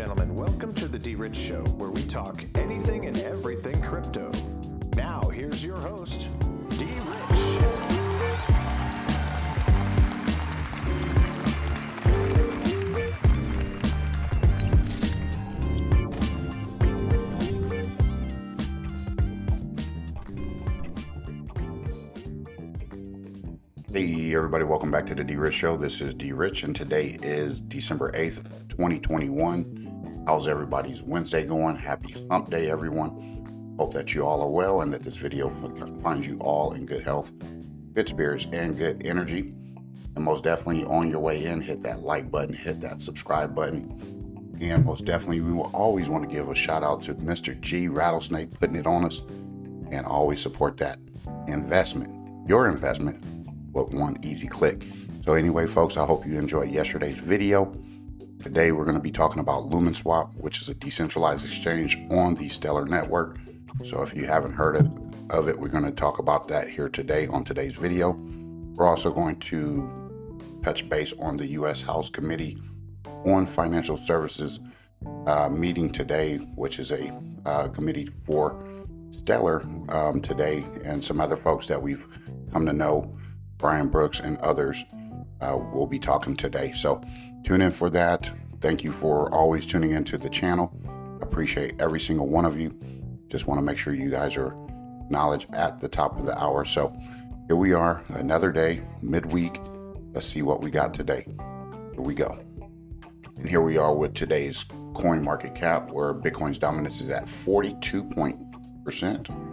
gentlemen, welcome to the D Rich Show, where we talk anything and everything crypto. Now, here's your host, D Rich. Hey, everybody, welcome back to the D Rich Show. This is D Rich, and today is December 8th, 2021. How's everybody's Wednesday going? Happy hump day, everyone. Hope that you all are well and that this video finds you all in good health, good spirits, and good energy. And most definitely on your way in, hit that like button, hit that subscribe button. And most definitely, we will always want to give a shout out to Mr. G Rattlesnake putting it on us and always support that investment, your investment with one easy click. So anyway, folks, I hope you enjoyed yesterday's video. Today we're going to be talking about LumenSwap, which is a decentralized exchange on the Stellar network. So if you haven't heard of, of it, we're going to talk about that here today on today's video. We're also going to touch base on the U.S. House Committee on Financial Services uh, meeting today, which is a uh, committee for Stellar um, today, and some other folks that we've come to know Brian Brooks, and others uh, will be talking today. So tune in for that. Thank you for always tuning into the channel. Appreciate every single one of you. Just want to make sure you guys are knowledge at the top of the hour. So here we are, another day, midweek. Let's see what we got today. Here we go. And here we are with today's coin market cap, where Bitcoin's dominance is at 42%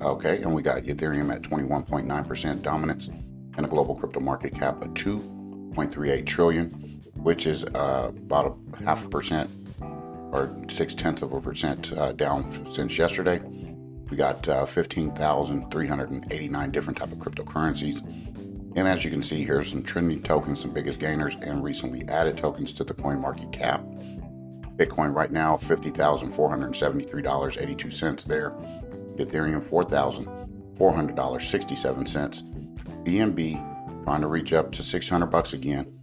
Okay, and we got Ethereum at 21.9% dominance and a global crypto market cap of 2.38 trillion, which is uh, about a half a percent or six tenths of a percent uh, down since yesterday. We got uh, 15,389 different type of cryptocurrencies. And as you can see, here's some trending tokens, some biggest gainers, and recently added tokens to the coin market cap. Bitcoin right now, $50,473.82 there. Ethereum, $4,400.67. BNB trying to reach up to 600 bucks again.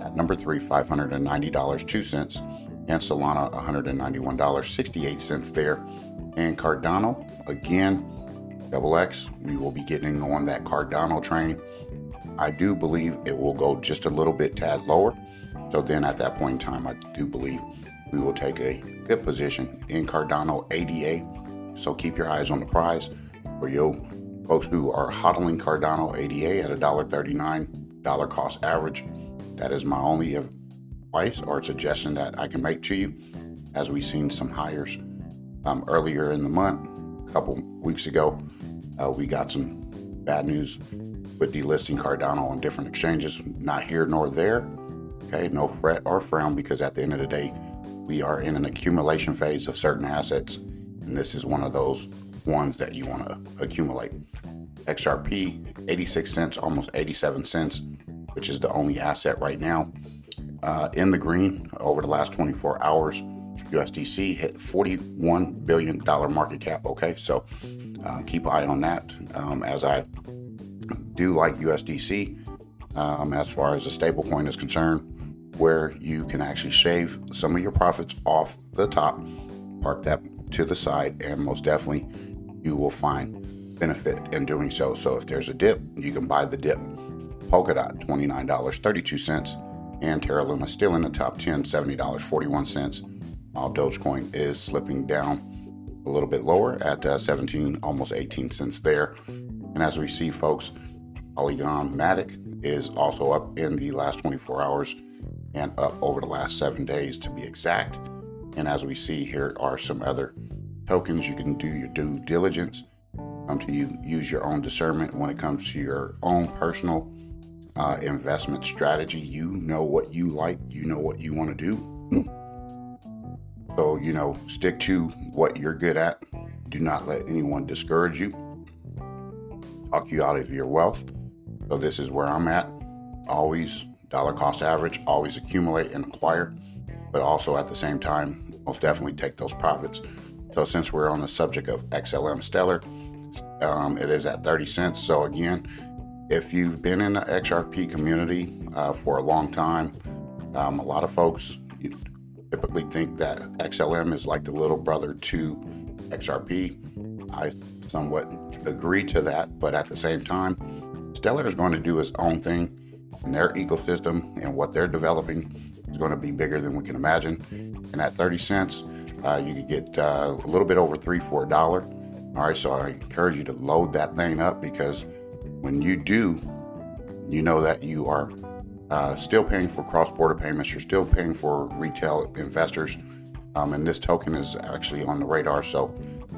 At number three, $590, 2 cents. And Solana, $191.68 there. And Cardano, again, double X, we will be getting on that Cardano train. I do believe it will go just a little bit tad lower. So then at that point in time, I do believe we will take a good position in Cardano ADA. So keep your eyes on the prize for you folks who are hodling Cardano ADA at $1.39 cost average. That is my only advice or suggestion that I can make to you as we've seen some hires um, earlier in the month. A couple weeks ago, uh, we got some bad news with delisting Cardano on different exchanges. Not here nor there. Okay, no fret or frown because at the end of the day, we are in an accumulation phase of certain assets, and this is one of those ones that you want to accumulate. XRP, 86 cents, almost 87 cents, which is the only asset right now uh, in the green over the last 24 hours. USDC hit $41 billion market cap. Okay, so uh, keep an eye on that. Um, as I do like USDC, um, as far as a stable coin is concerned, where you can actually shave some of your profits off the top, park that to the side, and most definitely you will find benefit in doing so. So if there's a dip, you can buy the dip. Polkadot, $29.32. And Terra Luna still in the top 10, $70.41. While Dogecoin is slipping down a little bit lower at uh, 17, almost 18 cents there. And as we see, folks, Polygon Matic is also up in the last 24 hours and up over the last seven days to be exact. And as we see, here are some other tokens. You can do your due diligence um, to you use your own discernment when it comes to your own personal uh, investment strategy. You know what you like, you know what you want to do. so, you know, stick to what you're good at. Do not let anyone discourage you, talk you out of your wealth. So, this is where I'm at. Always dollar cost average, always accumulate and acquire, but also at the same time, most definitely take those profits so since we're on the subject of XLM Stellar, um, it is at 30 cents. So again, if you've been in the XRP community uh, for a long time, um, a lot of folks typically think that XLM is like the little brother to XRP. I somewhat agree to that, but at the same time, Stellar is going to do its own thing and their ecosystem and what they're developing is going to be bigger than we can imagine. And at 30 cents, uh, you could get uh, a little bit over three for a dollar. All right, so I encourage you to load that thing up because when you do, you know that you are uh, still paying for cross border payments, you're still paying for retail investors. Um, and this token is actually on the radar. So,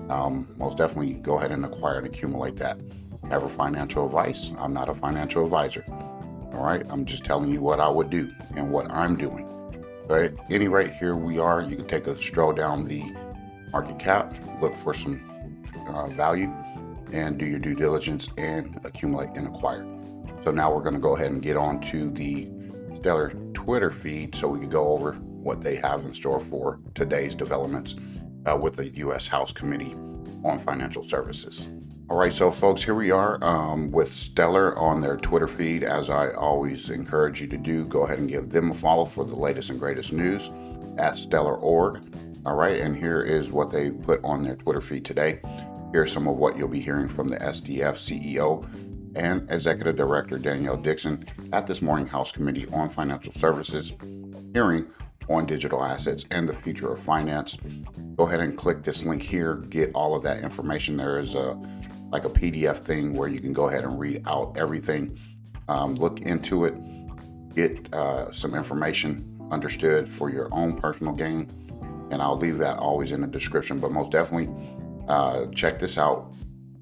um, most definitely go ahead and acquire and accumulate that. Never financial advice. I'm not a financial advisor. All right, I'm just telling you what I would do and what I'm doing. But at any rate, here we are. You can take a stroll down the market cap, look for some uh, value, and do your due diligence and accumulate and acquire. So now we're going to go ahead and get on to the Stellar Twitter feed so we can go over what they have in store for today's developments uh, with the U.S. House Committee on Financial Services. All right, so folks, here we are um, with Stellar on their Twitter feed. As I always encourage you to do, go ahead and give them a follow for the latest and greatest news at Stellar.org. All right, and here is what they put on their Twitter feed today. Here's some of what you'll be hearing from the SDF CEO and Executive Director Denelle Dixon at this morning House Committee on Financial Services hearing on digital assets and the future of finance. Go ahead and click this link here, get all of that information. There is a like a PDF thing where you can go ahead and read out everything, um, look into it, get uh, some information understood for your own personal gain. And I'll leave that always in the description. But most definitely, uh, check this out.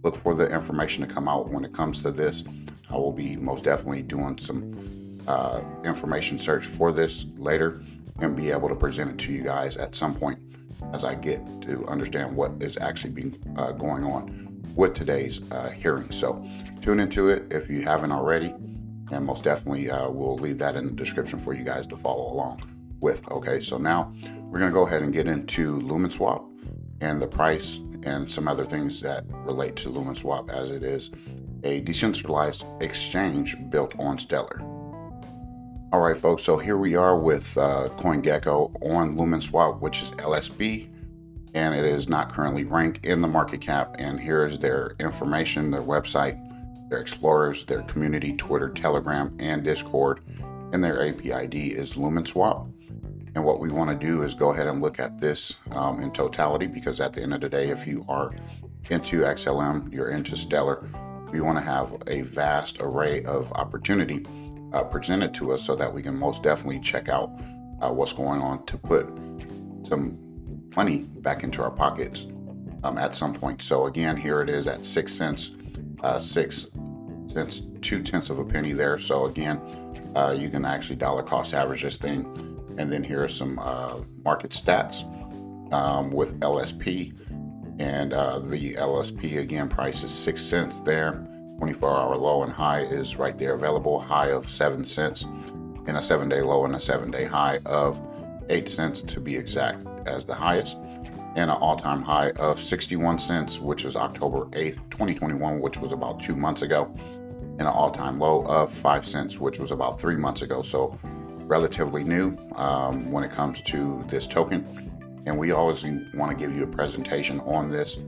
Look for the information to come out when it comes to this. I will be most definitely doing some uh, information search for this later and be able to present it to you guys at some point as I get to understand what is actually being uh, going on with today's uh, hearing. So tune into it if you haven't already, and most definitely uh, we'll leave that in the description for you guys to follow along with. Okay, so now we're to go ahead and get into LumenSwap and the price and some other things that relate to LumenSwap as it is a decentralized exchange built on Stellar. All right, folks, so here we are with uh, CoinGecko on LumenSwap, which is LSP and it is not currently ranked in the market cap. And here is their information, their website, their explorers, their community, Twitter, Telegram, and Discord. And their API APID is LumenSwap. And what we want to do is go ahead and look at this um, in totality because at the end of the day, if you are into XLM, you're into Stellar, we want to have a vast array of opportunity uh, presented to us so that we can most definitely check out uh, what's going on to put some money back into our pockets um, at some point. So again, here it is at six cents, uh, six cents, two tenths of a penny there. So again, uh, you can actually dollar cost average this thing. And then here are some uh, market stats um, with LSP. And uh, the LSP again price is six cents there. 24 hour low and high is right there available. High of seven cents, and a seven day low and a seven day high of 8 cents to be exact as the highest, and an all time high of 61 cents, which is October 8th, 2021, which was about two months ago, and an all time low of 5 cents, which was about three months ago. So, relatively new um, when it comes to this token. And we always want to give you a presentation on this.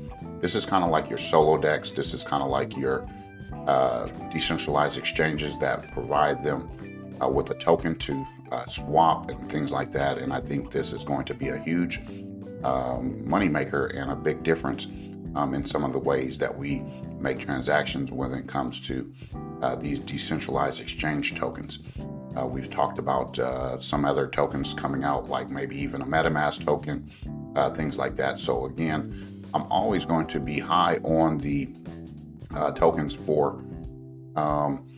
This is kind of like your solo decks. This is kind of like your uh, decentralized exchanges that provide them uh, with a token to uh, swap and things like that. And I think this is going to be a huge um, moneymaker and a big difference um, in some of the ways that we make transactions when it comes to uh, these decentralized exchange tokens. Uh, we've talked about uh, some other tokens coming out, like maybe even a MetaMask token, uh, things like that. So, again, I'm always going to be high on the uh, tokens for um,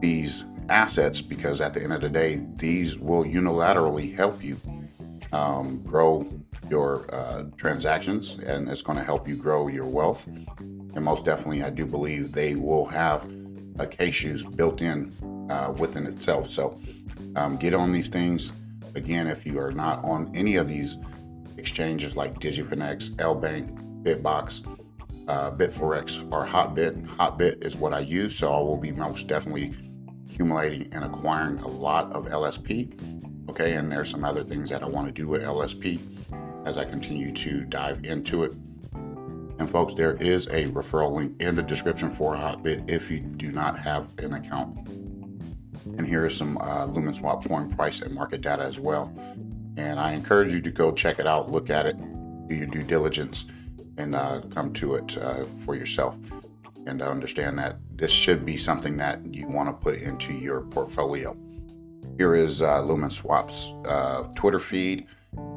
these assets because at the end of the day, these will unilaterally help you um, grow your uh, transactions and it's going to help you grow your wealth. And most definitely, I do believe they will have a cashews built in uh, within itself. So um, get on these things. Again, if you are not on any of these exchanges like DigiFinex, LBank, Bitbox, uh, Bitforex, or Hotbit, Hotbit is what I use. So I will be most definitely accumulating and acquiring a lot of LSP. Okay, and there's some other things that I want to do with LSP as I continue to dive into it. And folks, there is a referral link in the description for Hotbit if you do not have an account. And here is some uh, Lumen Swap coin price and market data as well. And I encourage you to go check it out, look at it, do your due diligence, and uh, come to it uh, for yourself. And understand that this should be something that you want to put into your portfolio. Here is uh, Lumen Swap's uh, Twitter feed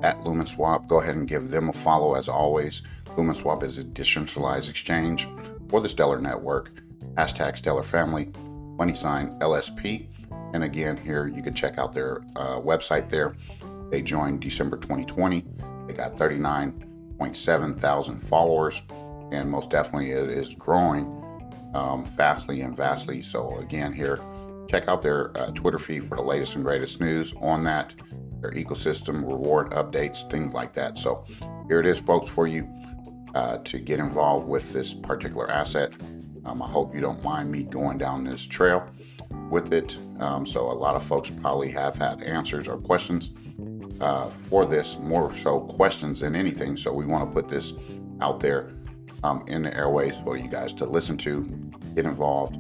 at Lumen Swap. Go ahead and give them a follow as always. Lumen Swap is a decentralized exchange for the Stellar Network. Hashtag Stellar Family, money sign LSP. And again, here you can check out their uh, website there. They joined December 2020. They got 39.7 thousand followers, and most definitely it is growing um, fastly and vastly. So again, here check out their uh, Twitter feed for the latest and greatest news on that, their ecosystem reward updates, things like that. So here it is, folks, for you uh, to get involved with this particular asset. Um, I hope you don't mind me going down this trail with it. Um, so a lot of folks probably have had answers or questions uh, for this, more so questions than anything. So we want to put this out there um, in the airways for you guys to listen to, get involved,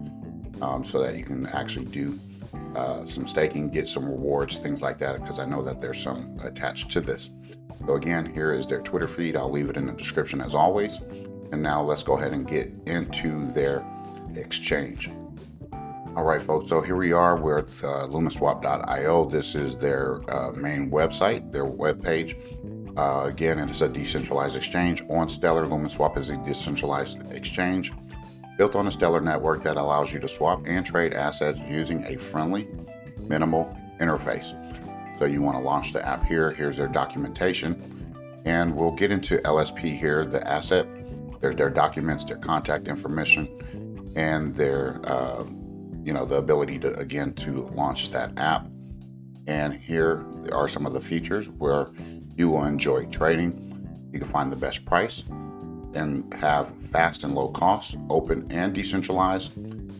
um, so that you can actually do uh, some staking, get some rewards, things like that, because I know that there's some attached to this. So again, here is their Twitter feed. I'll leave it in the description as always. And now let's go ahead and get into their exchange. All right, folks. So here we are with uh, LumenSwap.io. This is their uh, main website, their web page. Uh, again, it's a decentralized exchange on Stellar. LumenSwap is a decentralized exchange built on a Stellar network that allows you to swap and trade assets using a friendly, minimal interface. So you want to launch the app here. Here's their documentation, and we'll get into LSP here, the asset. There's their documents, their contact information, and their uh, you know the ability to again to launch that app. And here are some of the features where you will enjoy trading. You can find the best price and have fast and low costs, open and decentralized,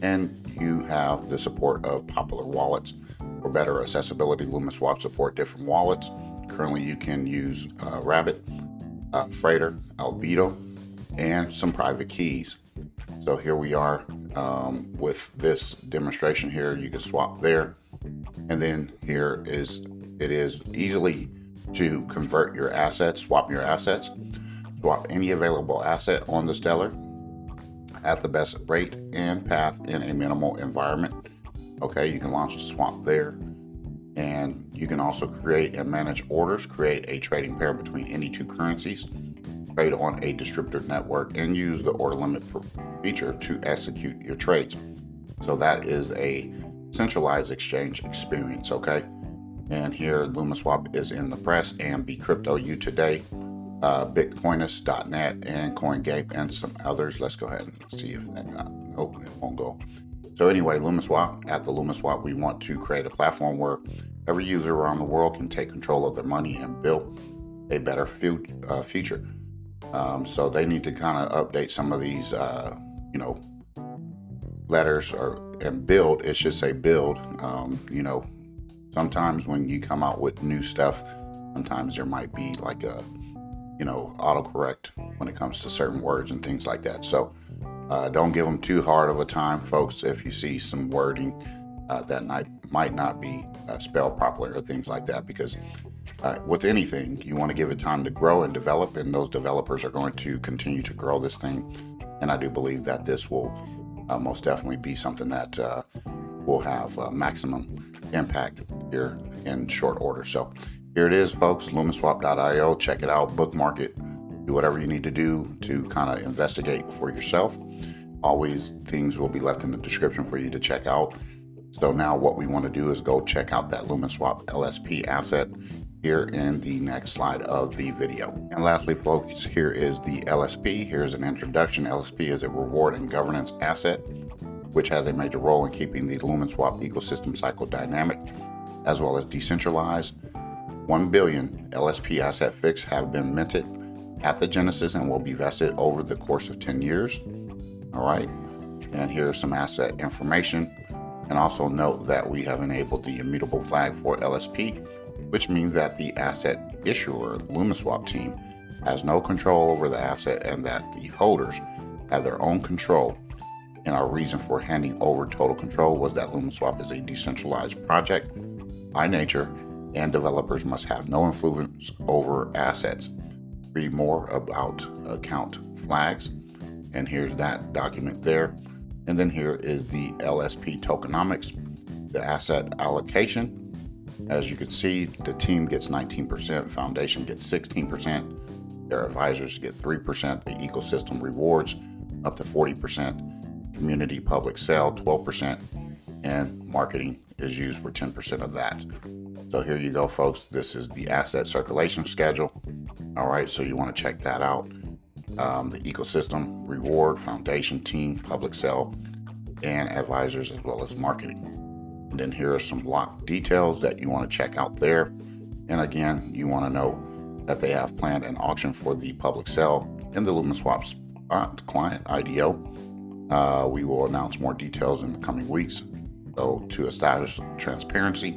and you have the support of popular wallets. For better accessibility, LumenSwap support different wallets. Currently, you can use uh, Rabet, uh, Freighter, Albedo, and some private keys. So here we are um, with this demonstration here. You can swap there, and then here is it is easily to convert your assets, swap your assets, swap any available asset on the Stellar at the best rate and path in a minimal environment. Okay, you can launch the swap there. And you can also create and manage orders, create a trading pair between any two currencies, trade on a distributor network, and use the order limit feature to execute your trades. So that is a centralized exchange experience, okay? And here, LumenSwap is in the press and Be Crypto U.Today, uh, Bitcoinist.net, and CoinGate, and some others. Let's go ahead and see if that got. Nope, it won't go. So anyway, LumenSwap, at the LumenSwap, we want to create a platform where every user around the world can take control of their money and build a better uh, future. Um, so they need to kind of update some of these, uh, you know, letters or and build. It should say build. Um, you know, sometimes when you come out with new stuff, sometimes there might be like a, you know, autocorrect when it comes to certain words and things like that. So uh, don't give them too hard of a time, folks. If you see some wording uh, that might might not be uh, spelled properly or things like that, because uh, with anything, you want to give it time to grow and develop, and those developers are going to continue to grow this thing. And I do believe that this will uh, most definitely be something that uh, will have maximum impact here in short order. So here it is, folks. LumenSwap.io. Check it out. Bookmark it. Do whatever you need to do to kind of investigate for yourself. Always, things will be left in the description for you to check out. So now, what we want to do is go check out that LumenSwap LSP asset here in the next slide of the video. And lastly, folks, here is the LSP. Here's an introduction. LSP is a reward and governance asset, which has a major role in keeping the LumenSwap ecosystem cycle dynamic, as well as decentralized. 1 billion LSP asset fix have been minted at the Genesis and will be vested over the course of 10 years. All right. And here's some asset information. And also note that we have enabled the immutable flag for LSP which means that the asset issuer, LumenSwap team, has no control over the asset and that the holders have their own control. And our reason for handing over total control was that LumenSwap is a decentralized project by nature, and developers must have no influence over assets. Read more about account flags, and here's that document there. And then here is the LSP tokenomics, the asset allocation. As you can see, the team gets 19%, Foundation gets 16%, their advisors get 3%, the ecosystem rewards up to 40%, community public sale 12%, and marketing is used for 10% of that. So here you go, folks. This is the asset circulation schedule. All right, so you want to check that out. Um, the ecosystem, reward, foundation, team, public sale, and advisors, as well as marketing. And then here are some lock details that you want to check out there. And again, you want to know that they have planned an auction for the public sale in the LumenSwap client IDO. Uh, we will announce more details in the coming weeks. So, to establish transparency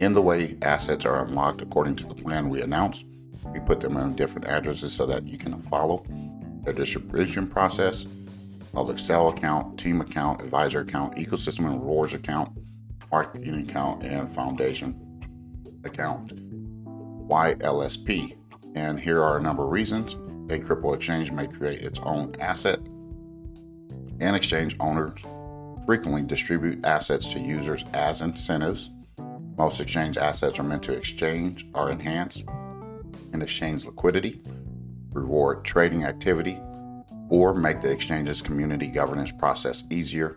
in the way assets are unlocked according to the plan we announced, we put them on different addresses so that you can follow the distribution process public sale account, team account, advisor account, ecosystem and rewards account, marketing account, and foundation account. Why LSP? And here are a number of reasons. A crypto exchange may create its own asset, and exchange owners frequently distribute assets to users as incentives. Most exchange assets are meant to exchange or enhance and exchange liquidity, reward trading activity, or make the exchange's community governance process easier.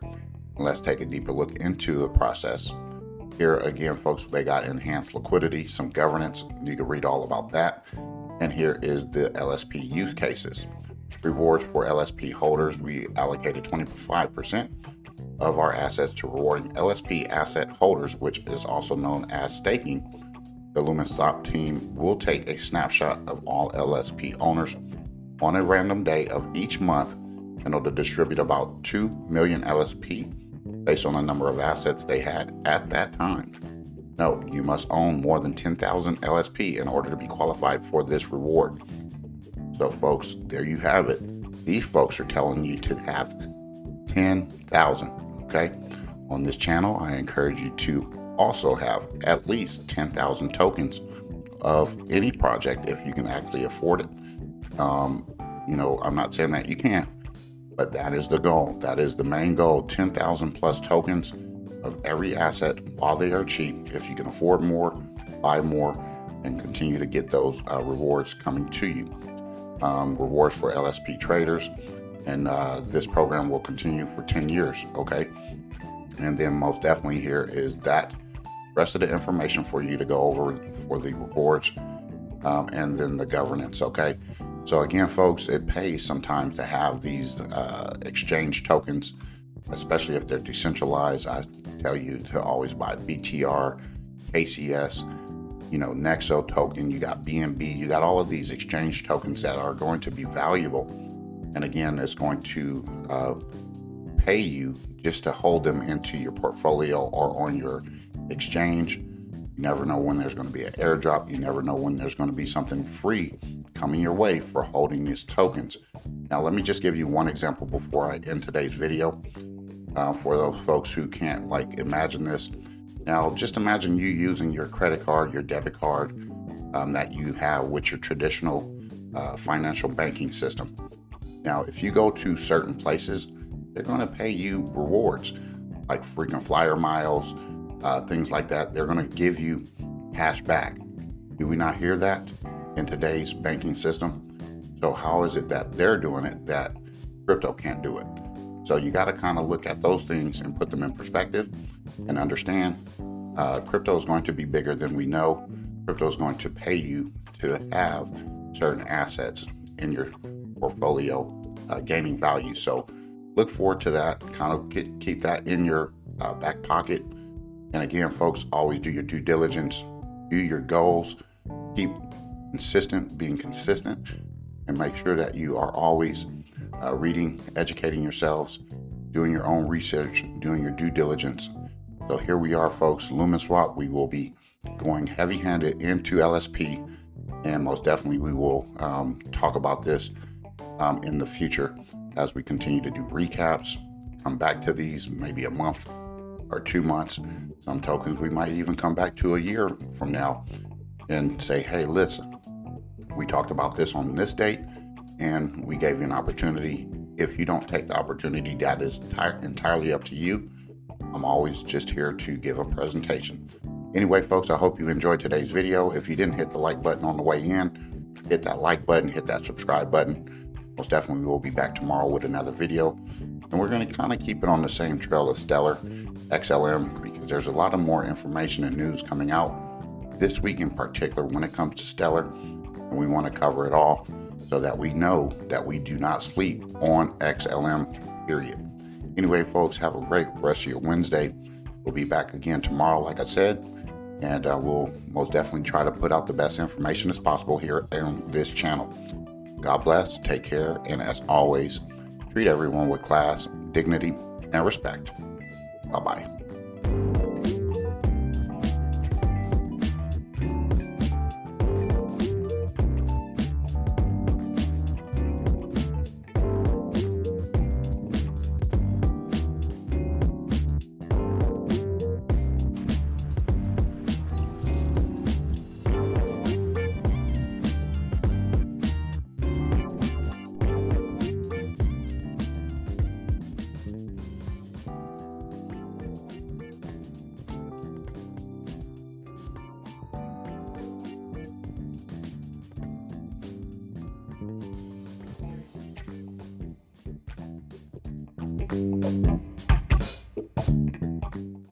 Let's take a deeper look into the process. Here again, folks, they got enhanced liquidity, some governance. You can read all about that. And here is the LSP use cases. Rewards for LSP holders, we allocated 25% of our assets to rewarding LSP asset holders, which is also known as staking. The LumenSwap team will take a snapshot of all LSP owners on a random day of each month and will distribute about 2 million LSP based on the number of assets they had at that time. Note, you must own more than 10,000 LSP in order to be qualified for this reward. So, folks, there you have it. These folks are telling you to have 10,000 Okay. On this channel, I encourage you to also have at least 10,000 tokens of any project if you can actually afford it. Um, you know, I'm not saying that you can't, but that is the goal. That is the main goal 10,000 plus tokens of every asset while they are cheap. If you can afford more, buy more, and continue to get those uh, rewards coming to you. Um, rewards for LSP traders and uh, this program will continue for 10 years okay and then most definitely here is that rest of the information for you to go over for the rewards um, and then the governance okay so again folks it pays sometimes to have these uh, exchange tokens especially if they're decentralized. I tell you to always buy btr kcs you know nexo token. You got bnb you got all of these exchange tokens that are going to be valuable. And again, it's going to uh, pay you just to hold them into your portfolio or on your exchange. You never know when there's going to be an airdrop. You never know when there's going to be something free coming your way for holding these tokens. Now, let me just give you one example before I end today's video. Uh, for those folks who can't like imagine this, now just imagine you using your credit card, your debit card um, that you have with your traditional uh, financial banking system. Now, if you go to certain places, they're going to pay you rewards like frequent flyer miles, uh, things like that. They're going to give you cash back. Do we not hear that in today's banking system? So, how is it that they're doing it that crypto can't do it? So, you got to kind of look at those things and put them in perspective and understand uh, crypto is going to be bigger than we know. Crypto is going to pay you to have certain assets in your portfolio uh, gaining value. So look forward to that. Kind of keep that in your uh, back pocket. And again, folks, always do your due diligence, do your goals, keep consistent, being consistent, and make sure that you are always uh, reading, educating yourselves, doing your own research, doing your due diligence. So here we are, folks. LumenSwap. We will be going heavy handed into LSP, and most definitely we will um, talk about this um, in the future as we continue to do recaps, come back to these maybe a month or two months. Some tokens we might even come back to a year from now and say, hey, listen, we talked about this on this date and we gave you an opportunity. If you don't take the opportunity, that is entirely up to you. I'm always just here to give a presentation. Anyway, folks, I hope you enjoyed today's video. If you didn't hit the like button on the way in, hit that like button, hit that subscribe button. Most definitely, we'll be back tomorrow with another video. And we're going to kind of keep it on the same trail as Stellar XLM because there's a lot of more information and news coming out this week in particular when it comes to Stellar. And we want to cover it all so that we know that we do not sleep on XLM, period. Anyway, folks, have a great rest of your Wednesday. We'll be back again tomorrow, like I said, and uh, we'll most definitely try to put out the best information as possible here on this channel. God bless, take care, and as always, treat everyone with class, dignity, and respect. Bye bye.